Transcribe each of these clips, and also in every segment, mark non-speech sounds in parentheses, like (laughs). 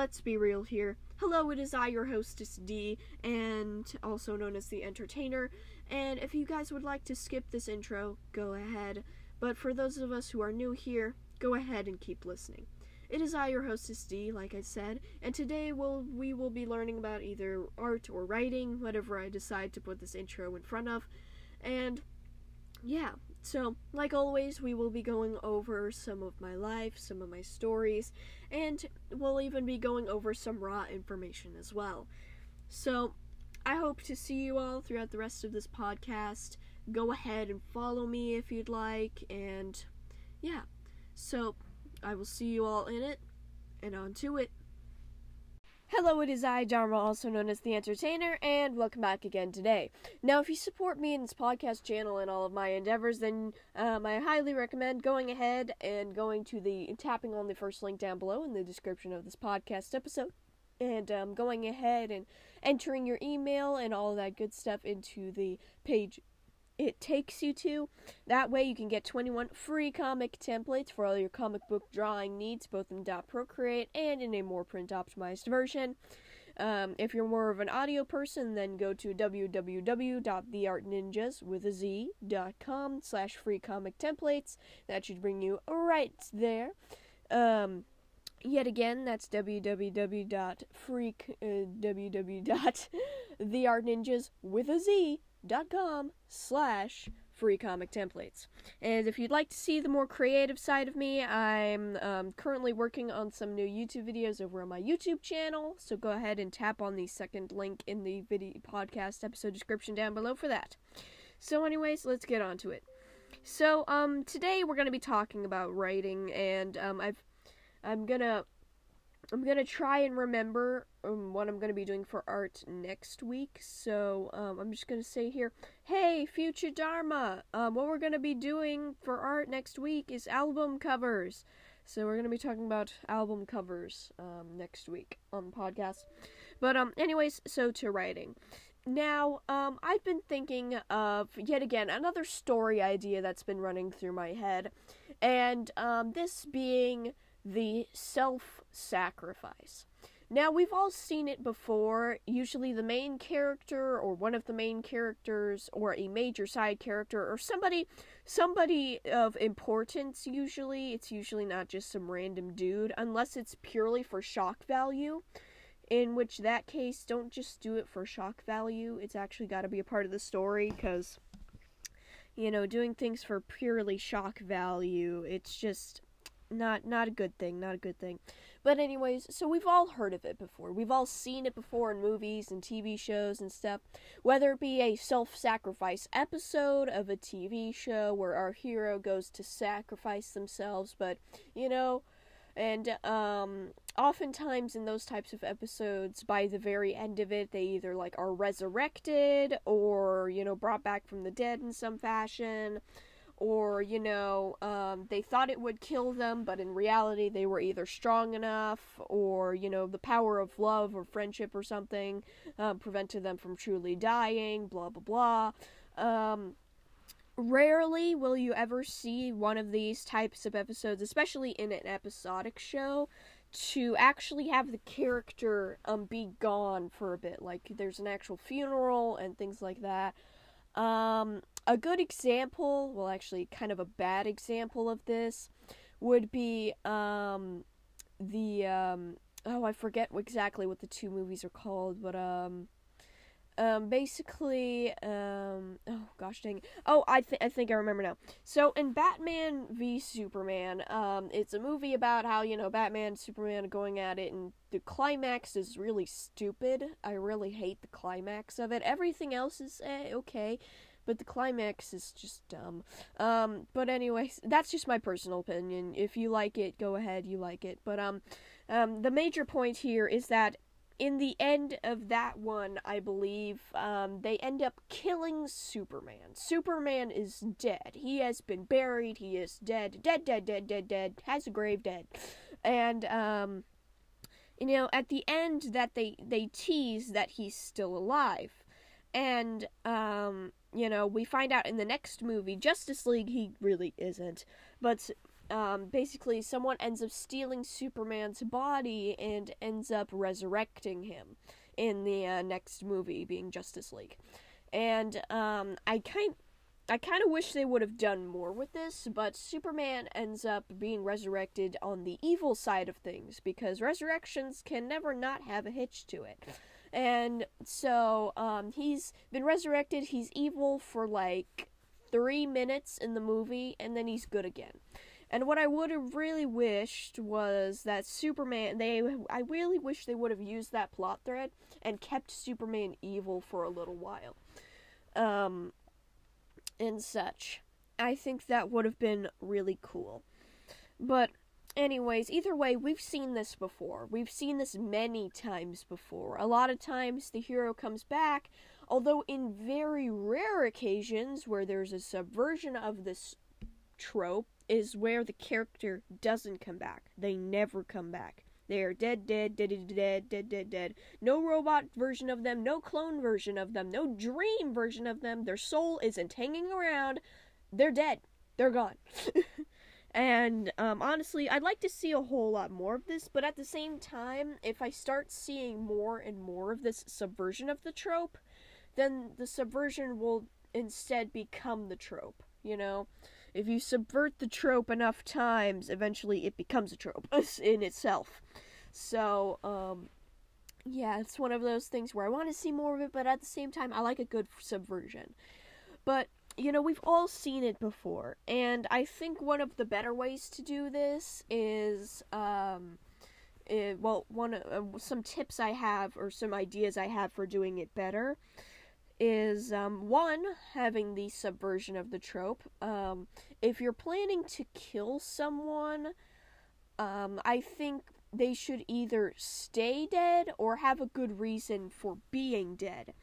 let's be real here. Hello, it is I, your hostess D, and also known as the entertainer. And if you guys would like to skip this intro, go ahead. But for those of us who are new here, go ahead and keep listening. It is I, your hostess D, like I said, and today we'll, we will be learning about either art or writing, whatever I decide to put this intro in front of. And yeah, so like always, we will be going over some of my life, some of my stories, and we'll even be going over some raw information as well. So I hope to see you all throughout the rest of this podcast. Go ahead and follow me if you'd like, and yeah. So I will see you all in it, and on to it. Hello, it is I, Dharma, also known as the Entertainer, and welcome back again today. Now, if you support me in this podcast channel and all of my endeavors, then um, I highly recommend going ahead and going to the tapping on the first link down below in the description of this podcast episode, and um, going ahead and entering your email and all that good stuff into the page it takes you to. That way, you can get 21 free comic templates for all your comic book drawing needs, both in Procreate and in a more print optimized version. Um, if you're more of an audio person, then go to www.theartninjas with a z.com slash free comic templates. That should bring you right there. Um, yet again, that's www.freak uh, www.theartninjas (laughs) with a z dot com slash free comic templates. And if you'd like to see the more creative side of me, I'm um, currently working on some new YouTube videos over on my YouTube channel. So go ahead and tap on the second link in the video podcast episode description down below for that. So, anyways, let's get on to it. So, um, today we're gonna be talking about writing, and um, I've I'm gonna I'm gonna try and remember um, what I'm gonna be doing for art next week. So um, I'm just gonna say here, hey, future Dharma, um, what we're gonna be doing for art next week is album covers. So we're gonna be talking about album covers um, next week on the podcast. But um, anyways, so to writing. Now, um, I've been thinking of yet again another story idea that's been running through my head, and um, this being the self sacrifice. Now, we've all seen it before. Usually, the main character, or one of the main characters, or a major side character, or somebody, somebody of importance. Usually, it's usually not just some random dude, unless it's purely for shock value. In which that case, don't just do it for shock value. It's actually got to be a part of the story, because, you know, doing things for purely shock value, it's just not not a good thing, not a good thing. But anyways, so we've all heard of it before. We've all seen it before in movies and TV shows and stuff. Whether it be a self-sacrifice episode of a TV show where our hero goes to sacrifice themselves, but you know, and um oftentimes in those types of episodes by the very end of it they either like are resurrected or you know brought back from the dead in some fashion or you know um, they thought it would kill them but in reality they were either strong enough or you know the power of love or friendship or something um, prevented them from truly dying blah blah blah. Um, rarely will you ever see one of these types of episodes especially in an episodic show to actually have the character um be gone for a bit. Like there's an actual funeral and things like that. Um a good example, well, actually, kind of a bad example of this would be um, the um, oh, I forget exactly what the two movies are called, but um, um, basically, um, oh gosh dang, oh, I think I think I remember now. So in Batman v Superman, um, it's a movie about how you know Batman Superman are going at it, and the climax is really stupid. I really hate the climax of it. Everything else is eh, okay but the climax is just dumb. Um, but anyways, that's just my personal opinion. If you like it, go ahead, you like it. But um, um, the major point here is that in the end of that one, I believe, um, they end up killing Superman. Superman is dead. He has been buried. He is dead. Dead, dead, dead, dead, dead. Has a grave dead. And, um, you know, at the end that they, they tease that he's still alive. And, um, you know, we find out in the next movie, Justice League, he really isn't. But um, basically someone ends up stealing Superman's body and ends up resurrecting him in the uh, next movie, being Justice League. And um, I kind I kind of wish they would have done more with this, but Superman ends up being resurrected on the evil side of things because resurrections can never not have a hitch to it. And so um, he's been resurrected. He's evil for like three minutes in the movie, and then he's good again. And what I would have really wished was that Superman they I really wish they would have used that plot thread and kept Superman evil for a little while. Um and such. I think that would have been really cool. But anyways, either way, we've seen this before. We've seen this many times before. A lot of times the hero comes back, although in very rare occasions where there's a subversion of this trope is where the character doesn't come back. They never come back. They are dead, dead, dead, dead, dead, dead, dead, dead. No robot version of them, no clone version of them, no dream version of them. Their soul isn't hanging around. They're dead. They're gone. (laughs) and um, honestly, I'd like to see a whole lot more of this, but at the same time, if I start seeing more and more of this subversion of the trope, then the subversion will instead become the trope, you know? if you subvert the trope enough times, eventually it becomes a trope (laughs) in itself. So, um, yeah, it's one of those things where I want to see more of it, but at the same time, I like a good subversion. But, you know, we've all seen it before, and I think one of the better ways to do this is, um, it, eh, well, one uh, some tips I have or some ideas I have for doing it better is um, one having the subversion of the trope. Um, if you're planning to kill someone, um, I think they should either stay dead or have a good reason for being dead.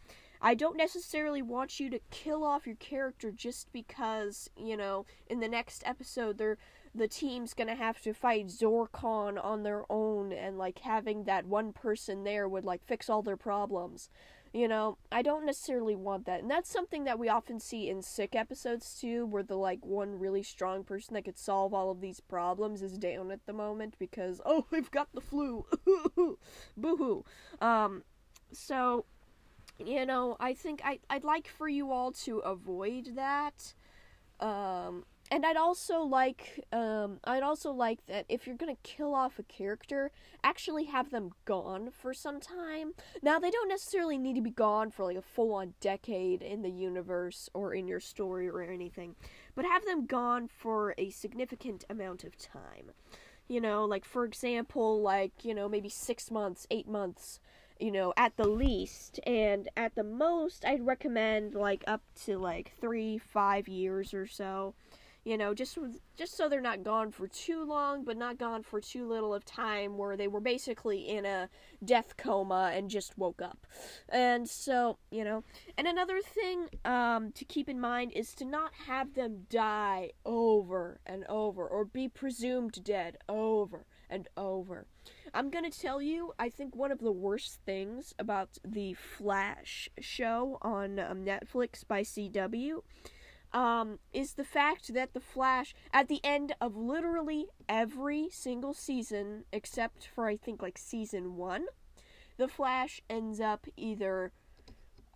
I don't necessarily want you to kill off your character just because, you know, in the next episode they're the team's gonna have to fight Zorkon on their own and like having that one person there would like fix all their problems. You know, I don't necessarily want that. And that's something that we often see in sick episodes too, where the like one really strong person that could solve all of these problems is down at the moment because oh, I've got the flu. (laughs) Boo-hoo. Um so you know, I think I I'd like for you all to avoid that. Um and I'd also like um, I'd also like that if you're gonna kill off a character, actually have them gone for some time. Now they don't necessarily need to be gone for like a full on decade in the universe or in your story or anything, but have them gone for a significant amount of time. You know, like for example, like you know maybe six months, eight months. You know, at the least, and at the most, I'd recommend like up to like three, five years or so. You know just just so they're not gone for too long but not gone for too little of time where they were basically in a death coma and just woke up. And so you know and another thing um, to keep in mind is to not have them die over and over or be presumed dead over and over i'm to tell you i think one of the worst things about the flash show on um, netflix by cw um, is the fact that the Flash, at the end of literally every single season, except for I think like season one, the Flash ends up either.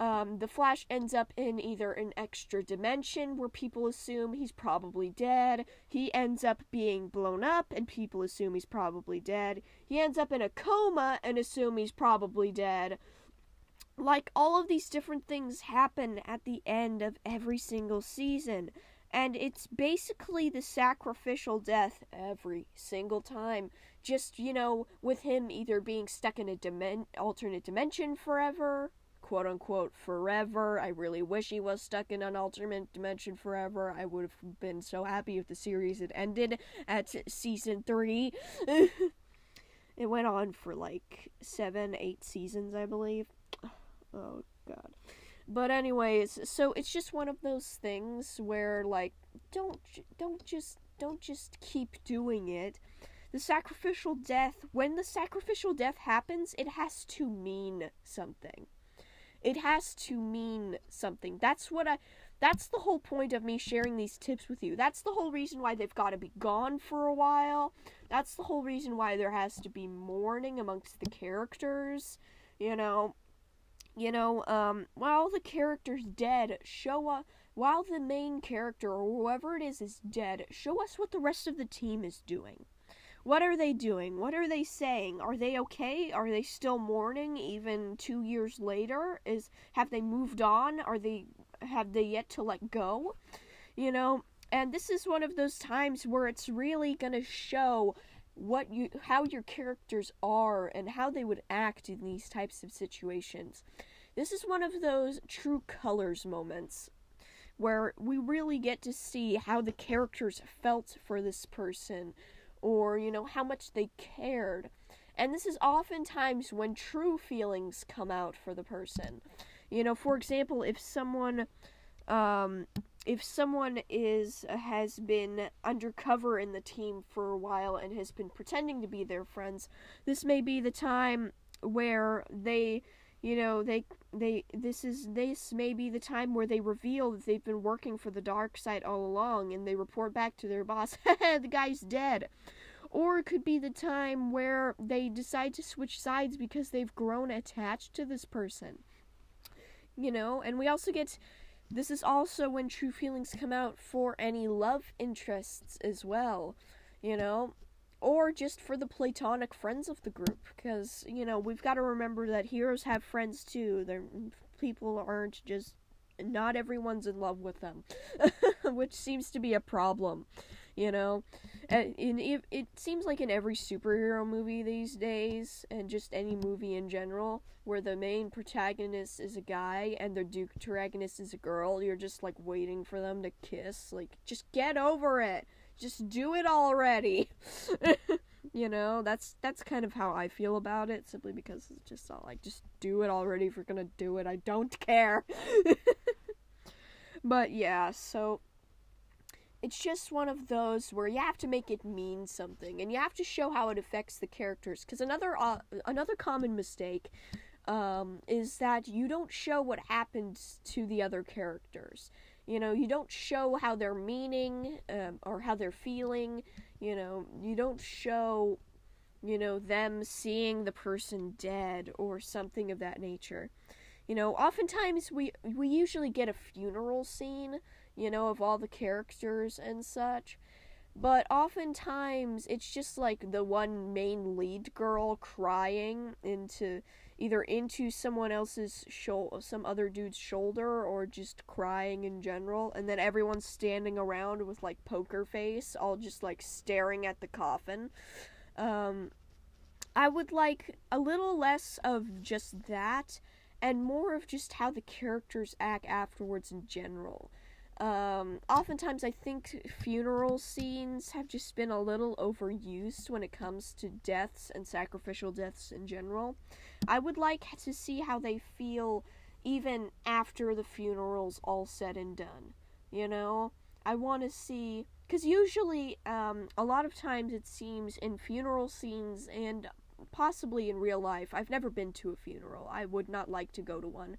Um, the Flash ends up in either an extra dimension where people assume he's probably dead. He ends up being blown up and people assume he's probably dead. He ends up in a coma and assume he's probably dead like all of these different things happen at the end of every single season and it's basically the sacrificial death every single time just you know with him either being stuck in a dimen- alternate dimension forever quote unquote forever i really wish he was stuck in an alternate dimension forever i would have been so happy if the series had ended at season 3 (laughs) it went on for like 7 8 seasons i believe (sighs) Oh god. But anyways, so it's just one of those things where like don't don't just don't just keep doing it. The sacrificial death, when the sacrificial death happens, it has to mean something. It has to mean something. That's what I That's the whole point of me sharing these tips with you. That's the whole reason why they've got to be gone for a while. That's the whole reason why there has to be mourning amongst the characters. You know, you know, um, while the character's dead, show us while the main character or whoever it is is dead, show us what the rest of the team is doing. What are they doing? What are they saying? Are they okay? Are they still mourning even 2 years later? Is have they moved on? Are they have they yet to let go? You know, and this is one of those times where it's really going to show what you how your characters are and how they would act in these types of situations. This is one of those true colors moments where we really get to see how the characters felt for this person or, you know, how much they cared. And this is oftentimes when true feelings come out for the person. You know, for example, if someone um if someone is has been undercover in the team for a while and has been pretending to be their friends, this may be the time where they you know they they this is this may be the time where they reveal that they've been working for the dark side all along and they report back to their boss (laughs) the guy's dead. Or it could be the time where they decide to switch sides because they've grown attached to this person you know? And we also get this is also when true feelings come out for any love interests as well you know or just for the platonic friends of the group because you know we've got to remember that heroes have friends too. They people aren't just not everyone's in love with them (laughs) which seems to be a problem you know? And it, it seems like in every superhero movie these days and just any movie in general where the main protagonist is a guy and the duke protagonist is a girl you're just like waiting for them to kiss like just get over it just do it already. (laughs) you know, that's that's kind of how I feel about it, simply because it's just all like just do it already if you're gonna do it. I don't care. (laughs) but yeah, so it's just one of those where you have to make it mean something and you have to show how it affects the characters because another uh, another common mistake um, is that you don't show what happens to the other characters you know, you don't show how they're meaning um, or how they're feeling. You know, you don't show, you know, them seeing the person dead or something of that nature. You know, oftentimes we we usually get a funeral scene, you know, of all the characters and such. But oftentimes it's just like the one main lead girl crying into either into someone else's shoulder, some other dude's shoulder, or just crying in general, and then everyone's standing around with like poker face, all just like staring at the coffin. Um, I would like a little less of just that, and more of just how the characters act afterwards in general. Um, oftentimes, I think funeral scenes have just been a little overused when it comes to deaths and sacrificial deaths in general. I would like to see how they feel even after the funeral's all said and done. You know? I want to see. Because usually, um, a lot of times it seems in funeral scenes and possibly in real life, I've never been to a funeral. I would not like to go to one.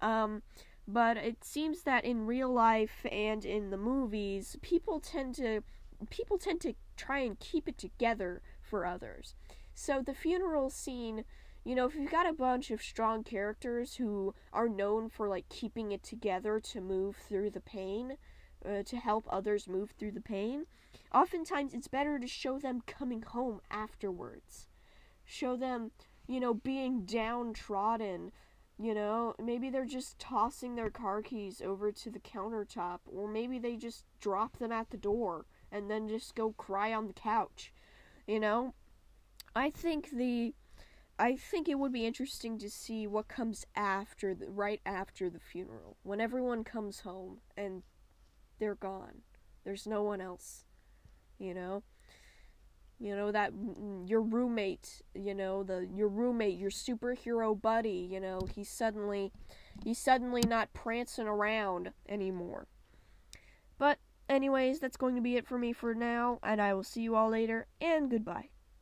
Um, but it seems that in real life and in the movies, people tend to people tend to try and keep it together for others. So the funeral scene you know, if you've got a bunch of strong characters who are known for like keeping it together to move through the pain, uh, to help others move through the pain, oftentimes it's better to show them coming home afterwards. Show them, you know, being downtrodden. You know, maybe they're just tossing their car keys over to the countertop, or maybe they just drop them at the door and then just go cry on the couch. You know, I think the I think it would be interesting to see what comes after the right after the funeral when everyone comes home and they're gone. There's no one else. You know? You know that mm, mm, your roommate, you know, the your roommate, your superhero buddy, you know, he's suddenly he's suddenly not prancing around anymore. But anyways, that's going to be it for me for now, and I will see you all later and goodbye.